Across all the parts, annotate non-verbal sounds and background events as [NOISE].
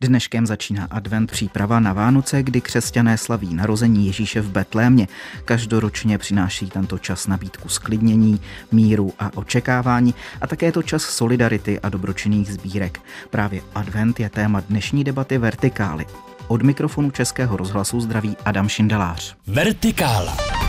Dneškem začíná advent příprava na Vánoce, kdy křesťané slaví narození Ježíše v Betlémě. Každoročně přináší tento čas nabídku sklidnění, míru a očekávání a také je to čas solidarity a dobročinných sbírek. Právě advent je téma dnešní debaty Vertikály. Od mikrofonu Českého rozhlasu zdraví Adam Šindelář. Vertikála.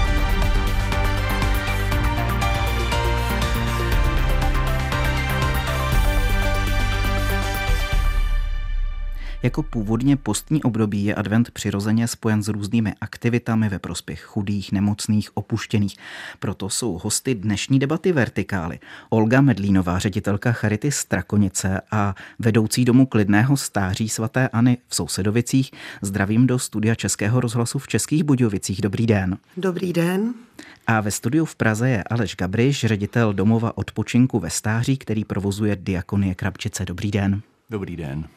Jako původně postní období je advent přirozeně spojen s různými aktivitami ve prospěch chudých, nemocných, opuštěných. Proto jsou hosty dnešní debaty Vertikály. Olga Medlínová, ředitelka Charity Strakonice a vedoucí domu klidného stáří svatéAny v Sousedovicích. Zdravím do studia Českého rozhlasu v Českých Budějovicích. Dobrý den. Dobrý den. A ve studiu v Praze je Aleš Gabriš, ředitel domova odpočinku ve stáří, který provozuje Diakonie Krabčice. Dobrý den. Dobrý den.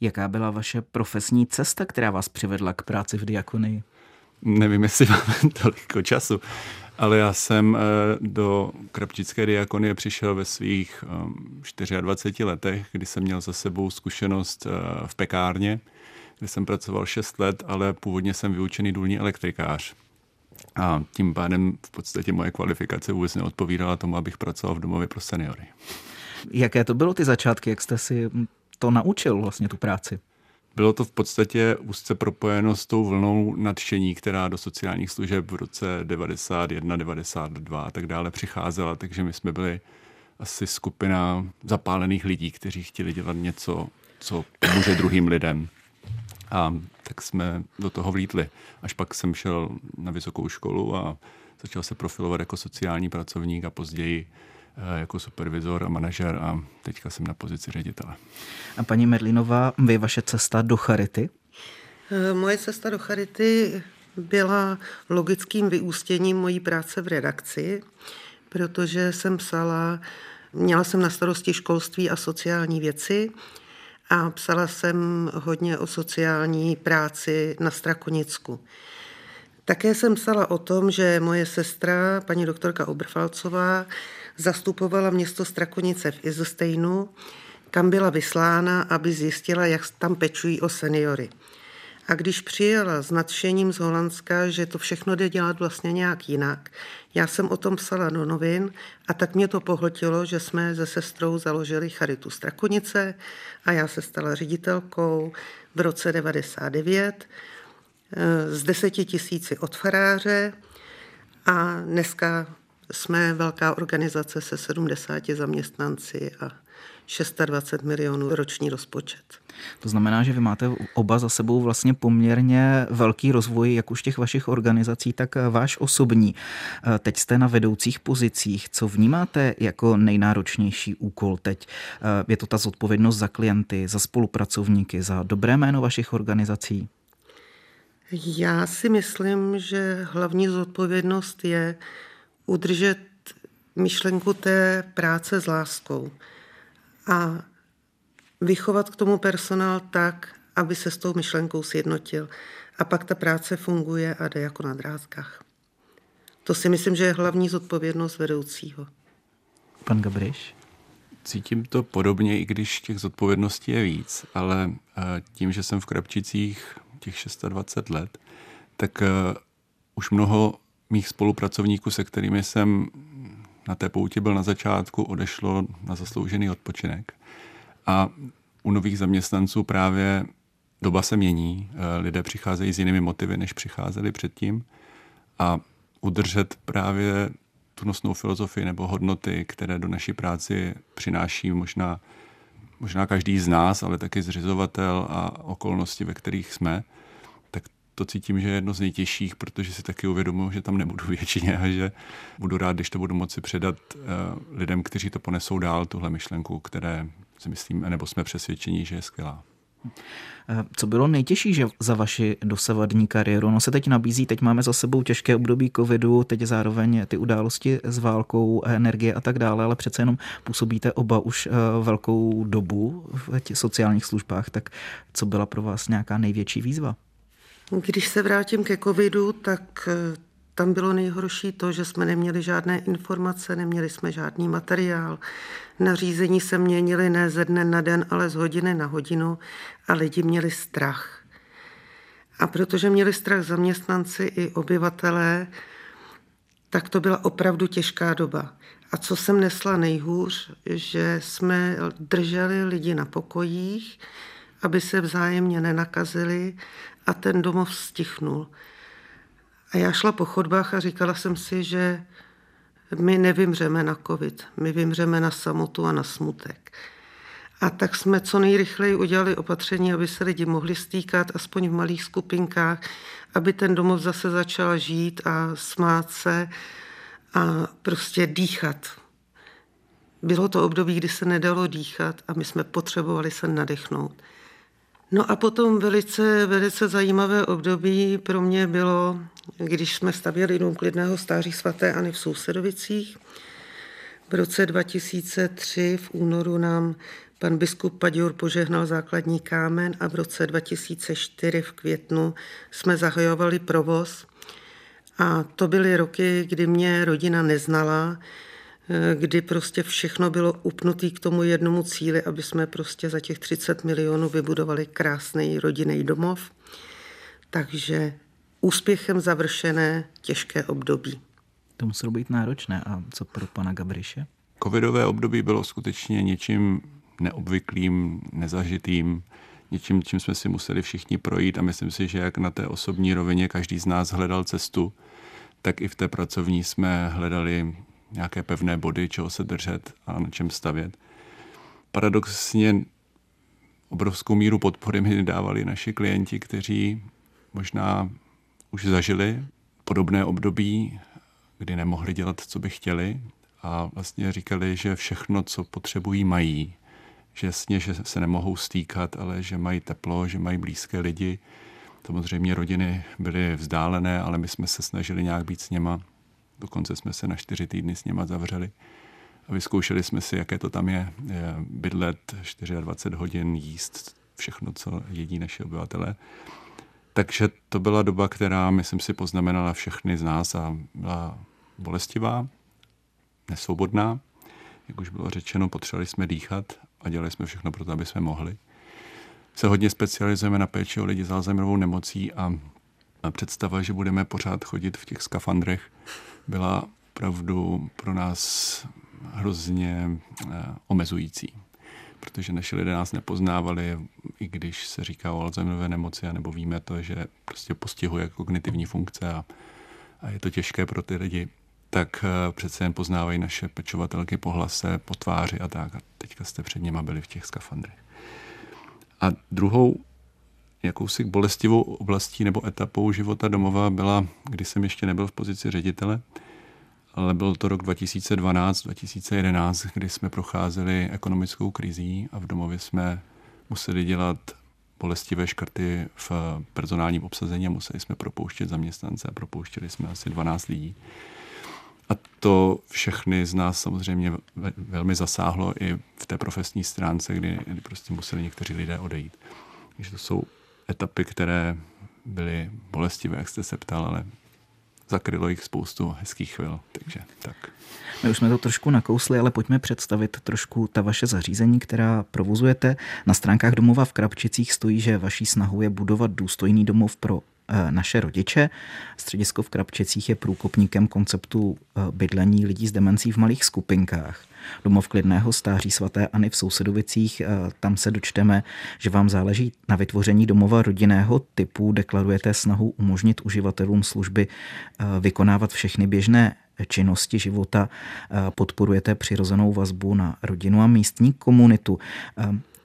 Jaká byla vaše profesní cesta, která vás přivedla k práci v diakonii? Nevím, jestli [LAUGHS] máme toliko času, ale já jsem eh, do Krapčické diakonie přišel ve svých 24 eh, letech, kdy jsem měl za sebou zkušenost eh, v pekárně, kde jsem pracoval 6 let, ale původně jsem vyučený důlní elektrikář. A tím pádem v podstatě moje kvalifikace vůbec neodpovídala tomu, abych pracoval v domově pro seniory. Jaké to bylo ty začátky, jak jste si to naučil vlastně tu práci? Bylo to v podstatě úzce propojeno s tou vlnou nadšení, která do sociálních služeb v roce 91, 92 a tak dále přicházela, takže my jsme byli asi skupina zapálených lidí, kteří chtěli dělat něco, co pomůže druhým lidem. A tak jsme do toho vlítli. Až pak jsem šel na vysokou školu a začal se profilovat jako sociální pracovník a později jako supervizor a manažer a teďka jsem na pozici ředitele. A paní Merlinová, vy vaše cesta do Charity? Eh, moje cesta do Charity byla logickým vyústěním mojí práce v redakci, protože jsem psala, měla jsem na starosti školství a sociální věci a psala jsem hodně o sociální práci na Strakonicku. Také jsem psala o tom, že moje sestra, paní doktorka Oberfalcová, zastupovala město Strakonice v Izostejnu, kam byla vyslána, aby zjistila, jak tam pečují o seniory. A když přijela s nadšením z Holandska, že to všechno jde dělat vlastně nějak jinak, já jsem o tom psala do novin a tak mě to pohltilo, že jsme se sestrou založili Charitu Strakonice a já se stala ředitelkou v roce 99 z deseti tisíci od faráře a dneska jsme velká organizace se 70 zaměstnanci a 620 milionů roční rozpočet. To znamená, že vy máte oba za sebou vlastně poměrně velký rozvoj, jak už těch vašich organizací, tak váš osobní. Teď jste na vedoucích pozicích. Co vnímáte jako nejnáročnější úkol teď? Je to ta zodpovědnost za klienty, za spolupracovníky, za dobré jméno vašich organizací? Já si myslím, že hlavní zodpovědnost je udržet myšlenku té práce s láskou a vychovat k tomu personál tak, aby se s tou myšlenkou sjednotil. A pak ta práce funguje a jde jako na drátkách. To si myslím, že je hlavní zodpovědnost vedoucího. Pan Gabriš? Cítím to podobně, i když těch zodpovědností je víc, ale eh, tím, že jsem v Krapčicích těch 26 let, tak uh, už mnoho mých spolupracovníků, se kterými jsem na té pouti byl na začátku, odešlo na zasloužený odpočinek. A u nových zaměstnanců právě doba se mění, uh, lidé přicházejí s jinými motivy, než přicházeli předtím. A udržet právě tu nosnou filozofii nebo hodnoty, které do naší práci přináší možná, možná každý z nás, ale taky zřizovatel a okolnosti, ve kterých jsme, to cítím, že je jedno z nejtěžších, protože si taky uvědomuji, že tam nebudu většině a že budu rád, když to budu moci předat uh, lidem, kteří to ponesou dál, tuhle myšlenku, které si myslím, nebo jsme přesvědčeni, že je skvělá. Eh, co bylo nejtěžší že za vaši dosavadní kariéru? No se teď nabízí, teď máme za sebou těžké období covidu, teď zároveň ty události s válkou, energie a tak dále, ale přece jenom působíte oba už eh, velkou dobu v těch sociálních službách, tak co byla pro vás nějaká největší výzva? Když se vrátím ke covidu, tak eh, tam bylo nejhorší to, že jsme neměli žádné informace, neměli jsme žádný materiál. Nařízení se měnily ne ze dne na den, ale z hodiny na hodinu a lidi měli strach. A protože měli strach zaměstnanci i obyvatelé, tak to byla opravdu těžká doba. A co jsem nesla nejhůř, že jsme drželi lidi na pokojích, aby se vzájemně nenakazili a ten domov stichnul. A já šla po chodbách a říkala jsem si, že my nevymřeme na covid, my vymřeme na samotu a na smutek. A tak jsme co nejrychleji udělali opatření, aby se lidi mohli stýkat, aspoň v malých skupinkách, aby ten domov zase začal žít a smát se a prostě dýchat. Bylo to období, kdy se nedalo dýchat a my jsme potřebovali se nadechnout. No a potom velice, velice zajímavé období pro mě bylo, když jsme stavěli dům klidného stáří svaté Ani v Sousedovicích. V roce 2003 v únoru nám pan biskup Paděur požehnal základní kámen a v roce 2004 v květnu jsme zahajovali provoz. A to byly roky, kdy mě rodina neznala, kdy prostě všechno bylo upnutý k tomu jednomu cíli, aby jsme prostě za těch 30 milionů vybudovali krásný rodinný domov. Takže úspěchem završené těžké období. To muselo být náročné. A co pro pana Gabriše? Covidové období bylo skutečně něčím neobvyklým, nezažitým, něčím, čím jsme si museli všichni projít a myslím si, že jak na té osobní rovině každý z nás hledal cestu, tak i v té pracovní jsme hledali nějaké pevné body, čeho se držet a na čem stavět. Paradoxně obrovskou míru podpory mi dávali naši klienti, kteří možná už zažili podobné období, kdy nemohli dělat, co by chtěli a vlastně říkali, že všechno, co potřebují, mají. Že jasně, že se nemohou stýkat, ale že mají teplo, že mají blízké lidi. Samozřejmě rodiny byly vzdálené, ale my jsme se snažili nějak být s něma Dokonce jsme se na čtyři týdny s něma zavřeli a vyzkoušeli jsme si, jaké to tam je, bydlet 24 hodin, jíst všechno, co jedí naši obyvatele. Takže to byla doba, která, myslím si, poznamenala všechny z nás a byla bolestivá, nesvobodná. Jak už bylo řečeno, potřebovali jsme dýchat a dělali jsme všechno pro to, aby jsme mohli. Se hodně specializujeme na péči o lidi s Alzheimerovou nemocí a představa, že budeme pořád chodit v těch skafandrech, byla opravdu pro nás hrozně eh, omezující. Protože naši lidé nás nepoznávali, i když se říká o Alzheimerové nemoci, nebo víme to, že prostě postihuje kognitivní funkce a, a je to těžké pro ty lidi, tak eh, přece jen poznávají naše pečovatelky po hlase, po tváři a tak. A teďka jste před něma byli v těch skafandrech. A druhou jakousi bolestivou oblastí nebo etapou života domova byla, když jsem ještě nebyl v pozici ředitele, ale byl to rok 2012-2011, kdy jsme procházeli ekonomickou krizí a v domově jsme museli dělat bolestivé škrty v personálním obsazení a museli jsme propouštět zaměstnance a propouštěli jsme asi 12 lidí. A to všechny z nás samozřejmě velmi zasáhlo i v té profesní stránce, kdy, kdy prostě museli někteří lidé odejít. Takže to jsou etapy, které byly bolestivé, jak jste se ptal, ale zakrylo jich spoustu hezkých chvil, takže tak. My už jsme to trošku nakousli, ale pojďme představit trošku ta vaše zařízení, která provozujete. Na stránkách domova v Krapčicích stojí, že vaší snahou je budovat důstojný domov pro naše rodiče. Středisko v Krapčecích je průkopníkem konceptu eh, bydlení lidí s demencí v malých skupinkách. Domov klidného stáří svaté Ani v Sousedovicích, eh, tam se dočteme, že vám záleží na vytvoření domova rodinného typu, deklarujete snahu umožnit uživatelům služby vykonávat všechny běžné činnosti života, podporujete přirozenou vazbu na rodinu a místní komunitu.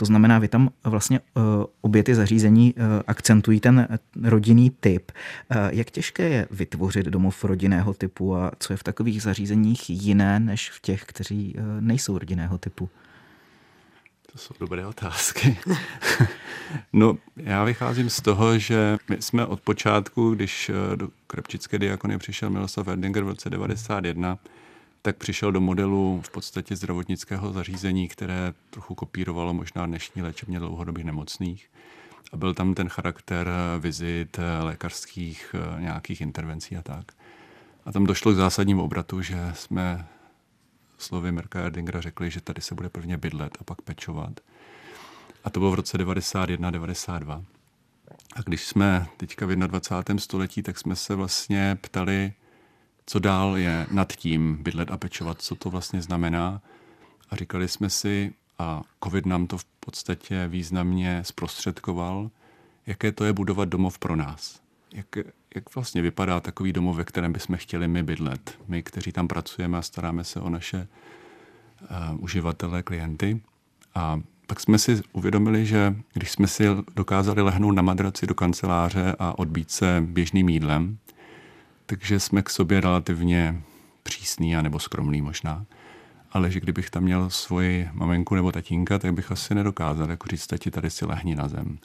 To znamená, vy tam vlastně eh, obě ty zařízení eh, akcentují ten rodinný typ. Eh, jak těžké je vytvořit domov rodinného typu a co je v takových zařízeních jiné než v těch, kteří nejsou rodinného typu? To jsou dobré otázky. [LAUGHS] no, já vycházím z toho, že my jsme od počátku, když do Krepčické diakony přišel Miloslav Erdinger v roce 1991, tak přišel do modelu v podstatě zdravotnického zařízení, které trochu kopírovalo možná dnešní léčebně dlouhodobých nemocných. A byl tam ten charakter vizit, lékařských nějakých intervencí a tak. A tam došlo k zásadním obratu, že jsme slovy Merka Erdingera řekli, že tady se bude prvně bydlet a pak pečovat. A to bylo v roce 91-92. A když jsme teďka v 21. století, tak jsme se vlastně ptali, co dál je nad tím bydlet a pečovat, co to vlastně znamená. A říkali jsme si, a covid nám to v podstatě významně zprostředkoval, jaké to je budovat domov pro nás. Jak, jak vlastně vypadá takový domov, ve kterém bychom chtěli my bydlet. My, kteří tam pracujeme a staráme se o naše uh, uživatele, klienty. A pak jsme si uvědomili, že když jsme si dokázali lehnout na madraci do kanceláře a odbít se běžným jídlem, takže jsme k sobě relativně přísný a nebo skromný možná. Ale že kdybych tam měl svoji maminku nebo tatínka, tak bych asi nedokázal jako říct, tati, tady si lehni na zem.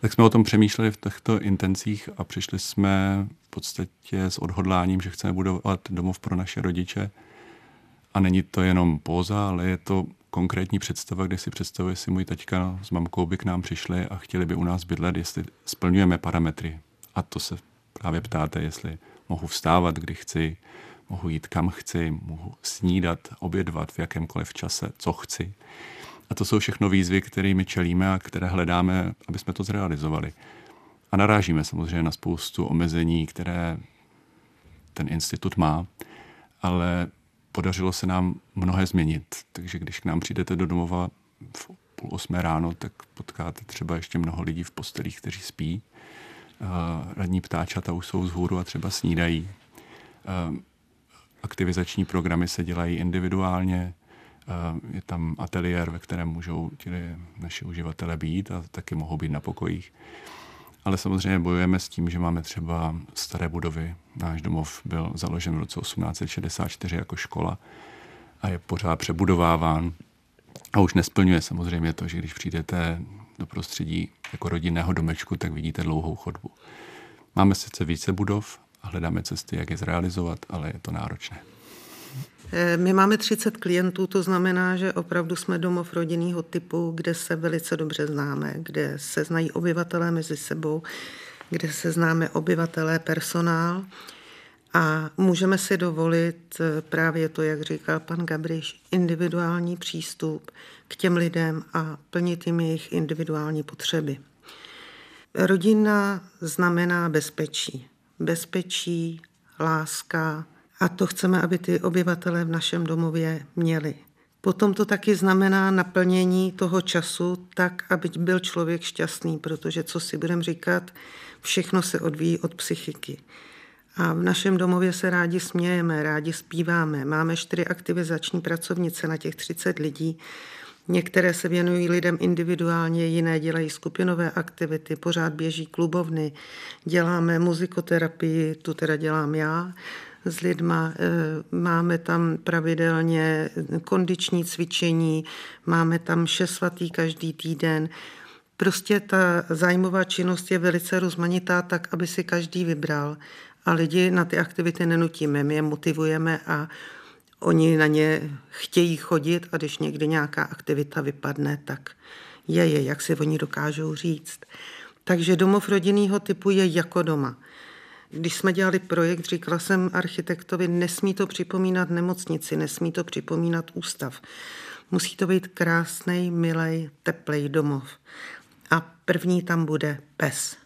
Tak jsme o tom přemýšleli v těchto intencích a přišli jsme v podstatě s odhodláním, že chceme budovat domov pro naše rodiče. A není to jenom póza, ale je to konkrétní představa, kde si představuje, si můj taťka s mamkou by k nám přišli a chtěli by u nás bydlet, jestli splňujeme parametry. A to se právě ptáte, jestli mohu vstávat, kdy chci, mohu jít kam chci, mohu snídat, obědvat v jakémkoliv čase, co chci. A to jsou všechno výzvy, kterými čelíme a které hledáme, aby jsme to zrealizovali. A narážíme samozřejmě na spoustu omezení, které ten institut má, ale podařilo se nám mnohé změnit. Takže když k nám přijdete do domova v půl osmé ráno, tak potkáte třeba ještě mnoho lidí v postelích, kteří spí. Radní ptáčata už jsou vzhůru a třeba snídají. Aktivizační programy se dělají individuálně. Je tam ateliér, ve kterém můžou ti naši uživatelé být a taky mohou být na pokojích. Ale samozřejmě bojujeme s tím, že máme třeba staré budovy. Náš domov byl založen v roce 1864 jako škola a je pořád přebudováván. A už nesplňuje samozřejmě to, že když přijdete do prostředí jako rodinného domečku, tak vidíte dlouhou chodbu. Máme sice více budov a hledáme cesty, jak je zrealizovat, ale je to náročné. Eh, my máme 30 klientů, to znamená, že opravdu jsme domov rodinného typu, kde se velice dobře známe, kde se znají obyvatelé mezi sebou, kde se známe obyvatelé, personál a můžeme si dovolit eh, právě to, jak říkal pan Gabriš, individuální přístup k těm lidem a plnit jim jejich individuální potřeby. Rodina znamená bezpečí. Bezpečí, láska, a to chceme, aby ty obyvatelé v našem domově měli. Potom to taky znamená naplnění toho času tak, aby byl člověk šťastný, protože co si budeme říkat, všechno se odvíjí od psychiky. A v našem domově se rádi smějeme, rádi zpíváme. Máme čtyři aktivizační pracovnice na těch 30 lidí. Některé se věnují lidem individuálně, jiné dělají skupinové aktivity, pořád běží klubovny, děláme muzikoterapii, tu teda dělám já, s lidma. Eh, máme tam pravidelně kondiční cvičení, máme tam šest svatý každý týden. Prostě ta zájmová činnost je velice rozmanitá, tak aby si každý vybral. A lidi na ty aktivity nenutíme, my je motivujeme a oni na ně chtějí chodit a když někdy nějaká aktivita vypadne, tak je je, jak si oni dokážou říct. Takže domov rodinného typu je jako doma. Když jsme dělali projekt, říkala jsem architektovi, nesmí to připomínat nemocnici, nesmí to připomínat ústav. Musí to být krásný, milý, teplý domov. A první tam bude pes,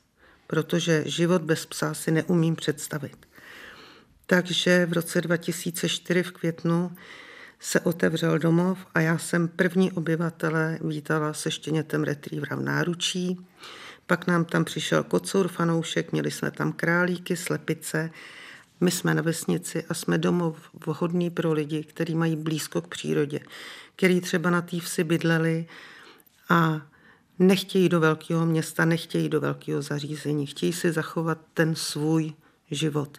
protože život bez psa si neumím představit. Takže v roce 2004 v květnu se otevřel domov a já jsem první obyvatele vítala se štěnětem retrievera v náručí. Pak nám tam přišel kocour fanoušek, měli jsme tam králíky, slepice. My jsme na vesnici a jsme domov vhodný pro lidi, kteří mají blízko k přírodě, který třeba na té vsi bydleli a nechtějí do velkého města, nechtějí do velkého zařízení, chtějí si zachovat ten svůj život.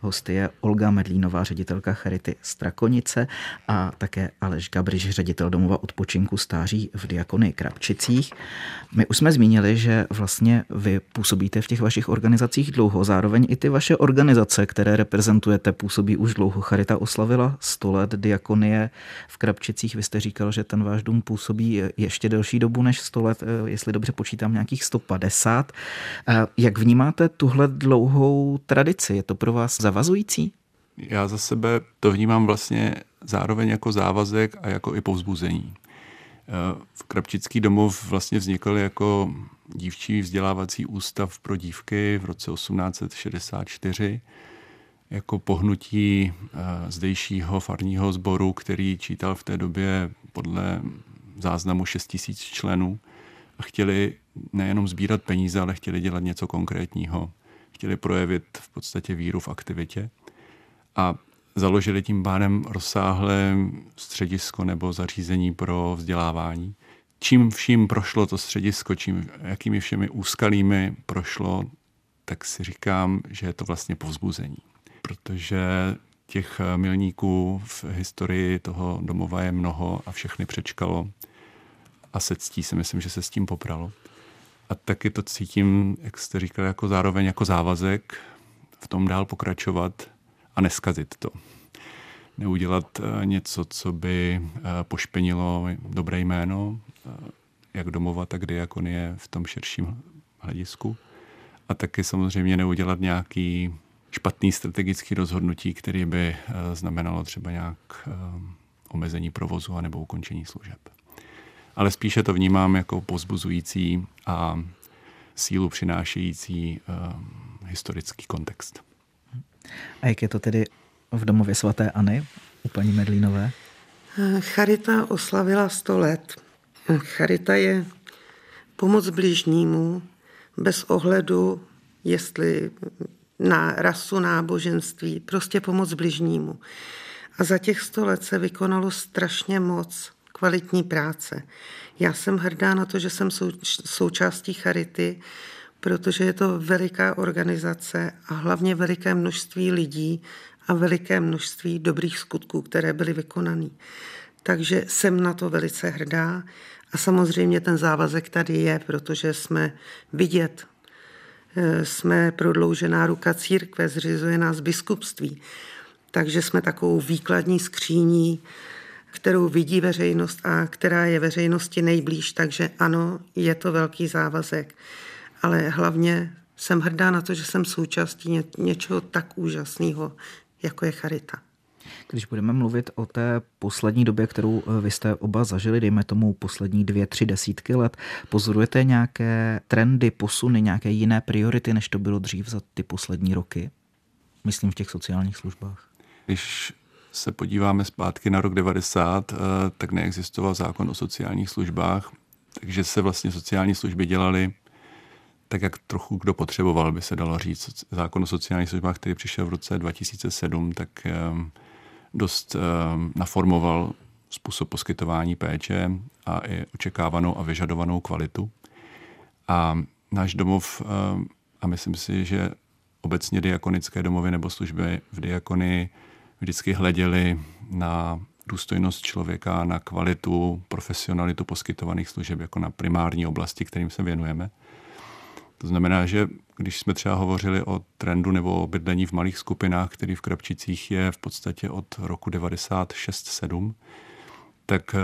Hosty je Olga Medlínová, ředitelka Charity Strakonice a také Aleš Gabriš, ředitel domova odpočinku stáří v Diakony Krapčicích. My už jsme zmínili, že vlastně vy působíte v těch vašich organizacích dlouho, zároveň i ty vaše organizace, které reprezentujete, působí už dlouho. Charita oslavila 100 let Diakonie v Krapčicích. Vy jste říkal, že ten váš dům působí ještě delší dobu než 100 let, jestli dobře počítám, nějakých 150. Jak vnímáte tuhle dlouhou tradici? Je to pro vás zavazující? Já za sebe to vnímám vlastně zároveň jako závazek a jako i povzbuzení. V Krapčický domov vlastně vznikl jako dívčí vzdělávací ústav pro dívky v roce 1864 jako pohnutí eh, zdejšího farního sboru, který čítal v té době podle záznamu 6 tisíc členů a chtěli nejenom sbírat peníze, ale chtěli dělat něco konkrétního chtěli projevit v podstatě víru v aktivitě a založili tím pádem rozsáhlé středisko nebo zařízení pro vzdělávání. Čím vším prošlo to středisko, čím, jakými všemi úskalými prošlo, tak si říkám, že je to vlastně povzbuzení. Protože těch milníků v historii toho domova je mnoho a všechny přečkalo a se ctí si myslím, že se s tím popralo. A taky to cítím, jak jste říkal, jako zároveň jako závazek v tom dál pokračovat a neskazit to. Neudělat eh, něco, co by eh, pošpenilo dobré jméno, eh, jak domova, tak diakonie v tom širším hledisku. A taky samozřejmě neudělat nějaký špatný strategický rozhodnutí, který by znamenalo třeba nějak omezení provozu nebo ukončení služeb ale spíše to vnímám jako pozbuzující a sílu přinášející uh, historický kontext. A jak je to tedy v domově svatéAny u paní Medlínové? Charita oslavila 100 let. Charita je pomoc blížnímu bez ohledu, jestli na rasu, náboženství, prostě pomoc bližnímu. A za těch sto let se vykonalo strašně moc kvalitní práce. Já jsem hrdá na to, že jsem sou, součástí Charity, protože je to veliká organizace a hlavně veliké množství lidí a veliké množství dobrých skutků, které byly vykonané. Takže jsem na to velice hrdá a samozřejmě ten závazek tady je, protože jsme vidět, eh, jsme prodloužená ruka církve, zřizuje nás biskupství, takže jsme takovou výkladní skříní kterou vidí veřejnost a která je veřejnosti nejblíž. Takže ano, je to velký závazek, ale hlavně jsem hrdá na to, že jsem součástí ně, něčeho tak úžasného, jako je charita. Když budeme mluvit o té poslední době, kterou eh, vy jste oba zažili, dejme tomu poslední dvě, tři desítky let, pozorujete nějaké trendy, posuny, nějaké jiné priority, než to bylo dřív za ty poslední roky? Myslím v těch sociálních službách. Když se podíváme zpátky na rok 90, eh, tak neexistoval zákon o sociálních službách, takže se vlastně sociální služby dělaly tak, jak trochu kdo potřeboval, by se dalo říct. Zákon o sociálních službách, který přišel v roce 2007, tak eh, dost eh, naformoval způsob poskytování péče a i očekávanou a vyžadovanou kvalitu. A náš domov, a myslím si, že obecně diakonické domovy nebo služby v diakonii vždycky hleděli na důstojnost člověka, na kvalitu, profesionalitu poskytovaných služeb jako na primární oblasti, kterým se věnujeme. To znamená, že když jsme třeba hovořili o trendu nebo o bydlení v malých skupinách, který v Krapčicích je v podstatě od roku 96-7, tak eh,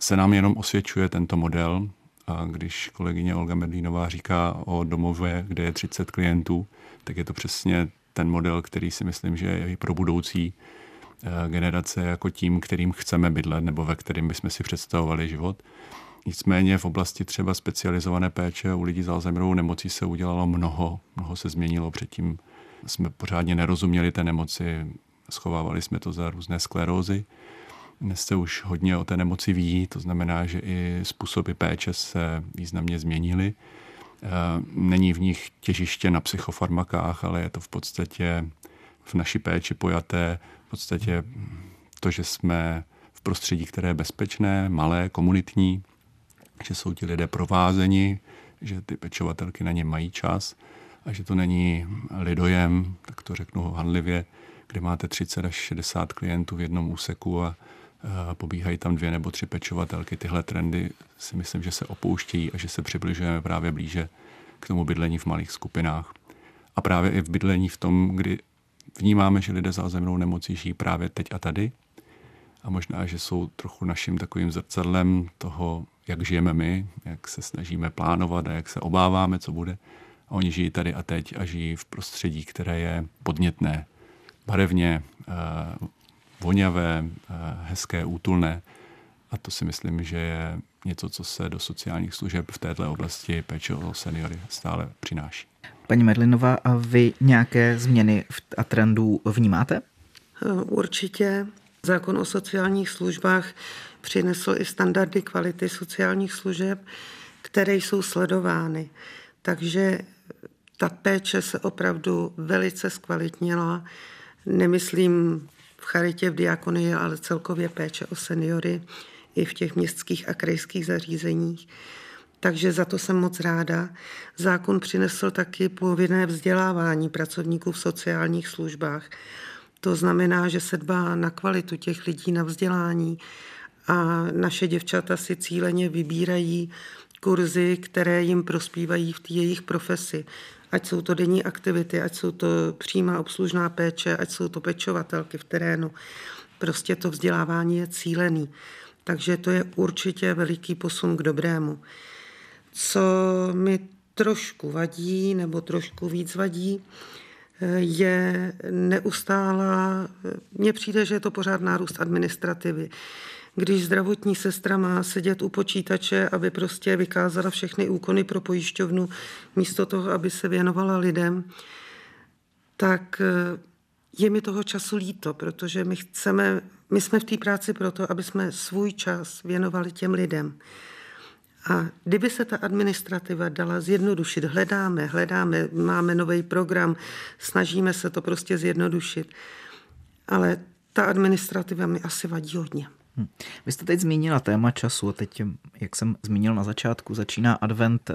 se nám jenom osvědčuje tento model. A když kolegyně Olga Medlínová říká o domově, kde je 30 klientů, tak je to přesně ten model, který si myslím, že je pro budoucí eh, generace jako tím, kterým chceme bydlet nebo ve kterým bychom si představovali život. Nicméně v oblasti třeba specializované péče u lidí s Alzheimerovou nemocí se udělalo mnoho, mnoho se změnilo. Předtím jsme pořádně nerozuměli té nemoci, schovávali jsme to za různé sklerózy. Dnes se už hodně o té nemoci ví, to znamená, že i způsoby péče se významně změnily. Eh, není v nich těžiště na psychofarmakách, ale je to v podstatě v naší péči pojaté. V podstatě to, že jsme v prostředí, které je bezpečné, malé, komunitní, že jsou ti lidé provázeni, že ty pečovatelky na ně mají čas a že to není lidojem, tak to řeknu hanlivě, kde máte 30 až 60 klientů v jednom úseku a pobíhají tam dvě nebo tři pečovatelky. Tyhle trendy si myslím, že se opouštějí a že se přibližujeme právě blíže k tomu bydlení v malých skupinách. A právě i v bydlení v tom, kdy vnímáme, že lidé s Alzheimerovou nemocí žijí právě teď a tady. A možná, že jsou trochu naším takovým zrcadlem toho, jak žijeme my, jak se snažíme plánovat a jak se obáváme, co bude. A oni žijí tady a teď a žijí v prostředí, které je podnětné, barevně, eh, voňavé, eh, hezké, útulné. A to si myslím, že je něco, co se do sociálních služeb v této oblasti péče o seniory stále přináší. Paní Medlinová, a vy nějaké změny a trendů vnímáte? Eh, určitě. Zákon o sociálních službách přinesl i standardy kvality sociálních služeb, které jsou sledovány. Takže ta péče se opravdu velice zkvalitnila. Nemyslím charitě, v diakonii, ale celkově péče o seniory i v těch městských a krajských zařízeních. Takže za to jsem moc ráda. Zákon přinesl taky povinné vzdělávání pracovníků v sociálních službách. To znamená, že se dbá na kvalitu těch lidí, na vzdělání a naše děvčata si cíleně vybírají kurzy, které jim prospívají v té jejich profesi. Ať jsou to denní aktivity, ať jsou to přímá obslužná péče, ať jsou to pečovatelky v terénu. Prostě to vzdělávání je cílený. Takže to je určitě veliký posun k dobrému. Co mi trošku vadí, nebo trošku víc vadí, je neustála, mně přijde, že je to pořád nárůst administrativy. Když zdravotní sestra má sedět u počítače, aby prostě vykázala všechny úkony pro pojišťovnu, místo toho, aby se věnovala lidem, tak je mi toho času líto, protože my chceme, my jsme v té práci proto, aby jsme svůj čas věnovali těm lidem. A kdyby se ta administrativa dala zjednodušit, hledáme, hledáme, máme nový program, snažíme se to prostě zjednodušit, ale ta administrativa mi asi vadí hodně. Hm. Vy jste teď zmínila téma času. Teď, jak jsem zmínil na začátku, začíná advent eh,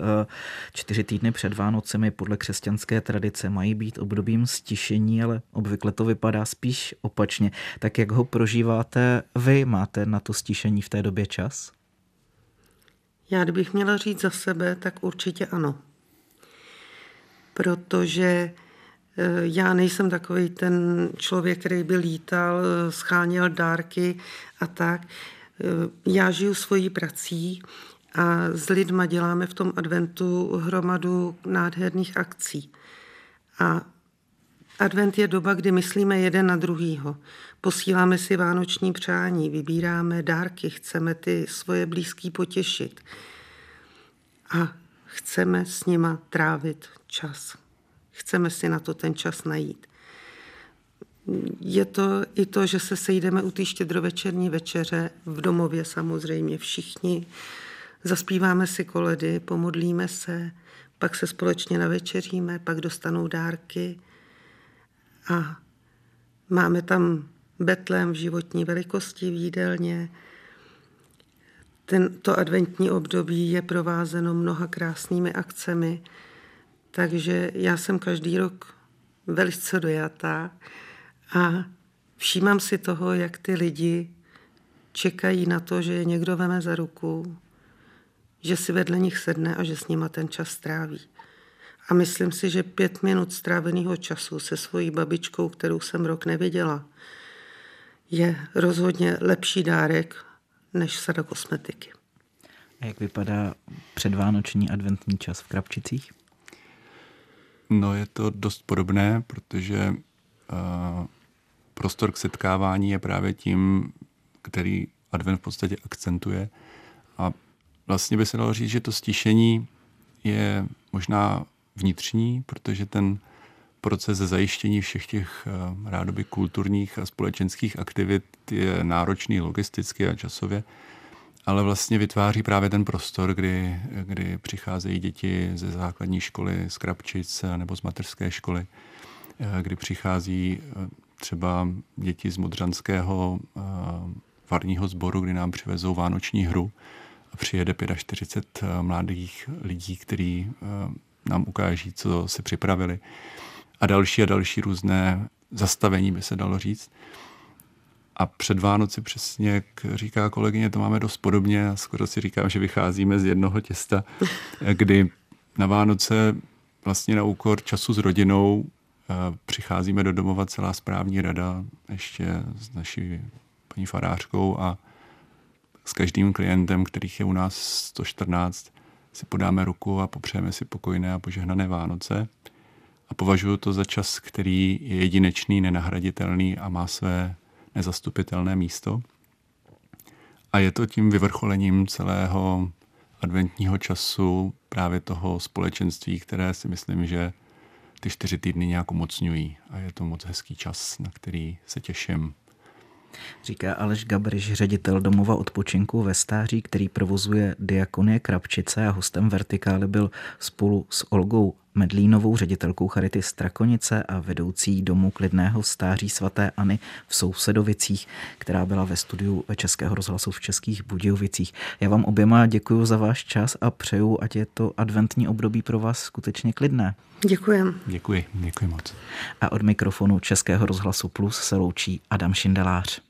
čtyři týdny před Vánocemi. Podle křesťanské tradice mají být obdobím stišení, ale obvykle to vypadá spíš opačně. Tak jak ho prožíváte vy? Máte na to stišení v té době čas? Já kdybych měla říct za sebe, tak určitě ano. Protože já nejsem takový ten člověk, který by lítal, scháněl dárky a tak. Eh, já žiju svojí prací a s lidma děláme v tom adventu hromadu nádherných akcí. A advent je doba, kdy myslíme jeden na druhýho. Posíláme si vánoční přání, vybíráme dárky, chceme ty svoje blízký potěšit. A chceme s nima trávit čas. Chceme si na to ten čas najít. Je to i to, že se sejdeme u té štědrovečerní večeře v domově samozřejmě všichni. Zaspíváme si koledy, pomodlíme se, pak se společně navečeříme, pak dostanou dárky a máme tam betlem v životní velikosti v jídelně. Tento adventní období je provázeno mnoha krásnými akcemi, takže já jsem každý rok velice dojatá a všímám si toho, jak ty lidi čekají na to, že je někdo veme za ruku, že si vedle nich sedne a že s nima ten čas stráví. A myslím si, že pět minut stráveného času se svojí babičkou, kterou jsem rok neviděla, je rozhodně lepší dárek než sada kosmetiky. A jak vypadá předvánoční adventní čas v Krapčicích? No je to dost podobné, protože uh, prostor k setkávání je právě tím, který advent v podstatě akcentuje. A vlastně by se dalo říct, že to stišení je možná vnitřní, protože ten proces zajištění všech těch uh, rádoby kulturních a společenských aktivit je náročný logisticky a časově, ale vlastně vytváří právě ten prostor, kdy, kdy přicházejí děti ze základní školy, z Krapčic nebo z mateřské školy, uh, kdy přichází uh, třeba děti z Modřanského varního sboru, kdy nám přivezou vánoční hru a přijede 45 mladých lidí, kteří nám ukáží, co si připravili. A další a další různé zastavení, by se dalo říct. A před Vánoci přesně, jak říká kolegyně, to máme dost podobně. A skoro si říkám, že vycházíme z jednoho těsta, [LAUGHS] kdy na Vánoce vlastně na úkor času s rodinou eh, přicházíme do domova celá správní rada, ještě s naší paní farářkou a s každým klientem, kterých je u nás 114, si podáme ruku a popřejeme si pokojné a požehnané Vánoce. A považuji to za čas, který je jedinečný, nenahraditelný a má své nezastupitelné místo. A je to tím vyvrcholením celého adventního času, právě toho společenství, které si myslím, že ty čtyři týdny nějak umocňují. A je to moc hezký čas, na který se těším. Říká Aleš Gabriš, ředitel domova odpočinku ve stáří, který provozuje Diakonie Krapčice a hostem Vertikály byl spolu s Olgou Medlínovou, ředitelkou Charity Strakonice a vedoucí domu klidného stáří svatéAny v Sousedovicích, která byla ve studiu Českého rozhlasu v Českých Budějovicích. Já vám oběma děkuji za váš čas a přeju, ať je to adventní období pro vás skutečně klidné. Děkujem. Děkuji, děkuji moc. A od mikrofonu Českého rozhlasu Plus se loučí Adam Šindelář.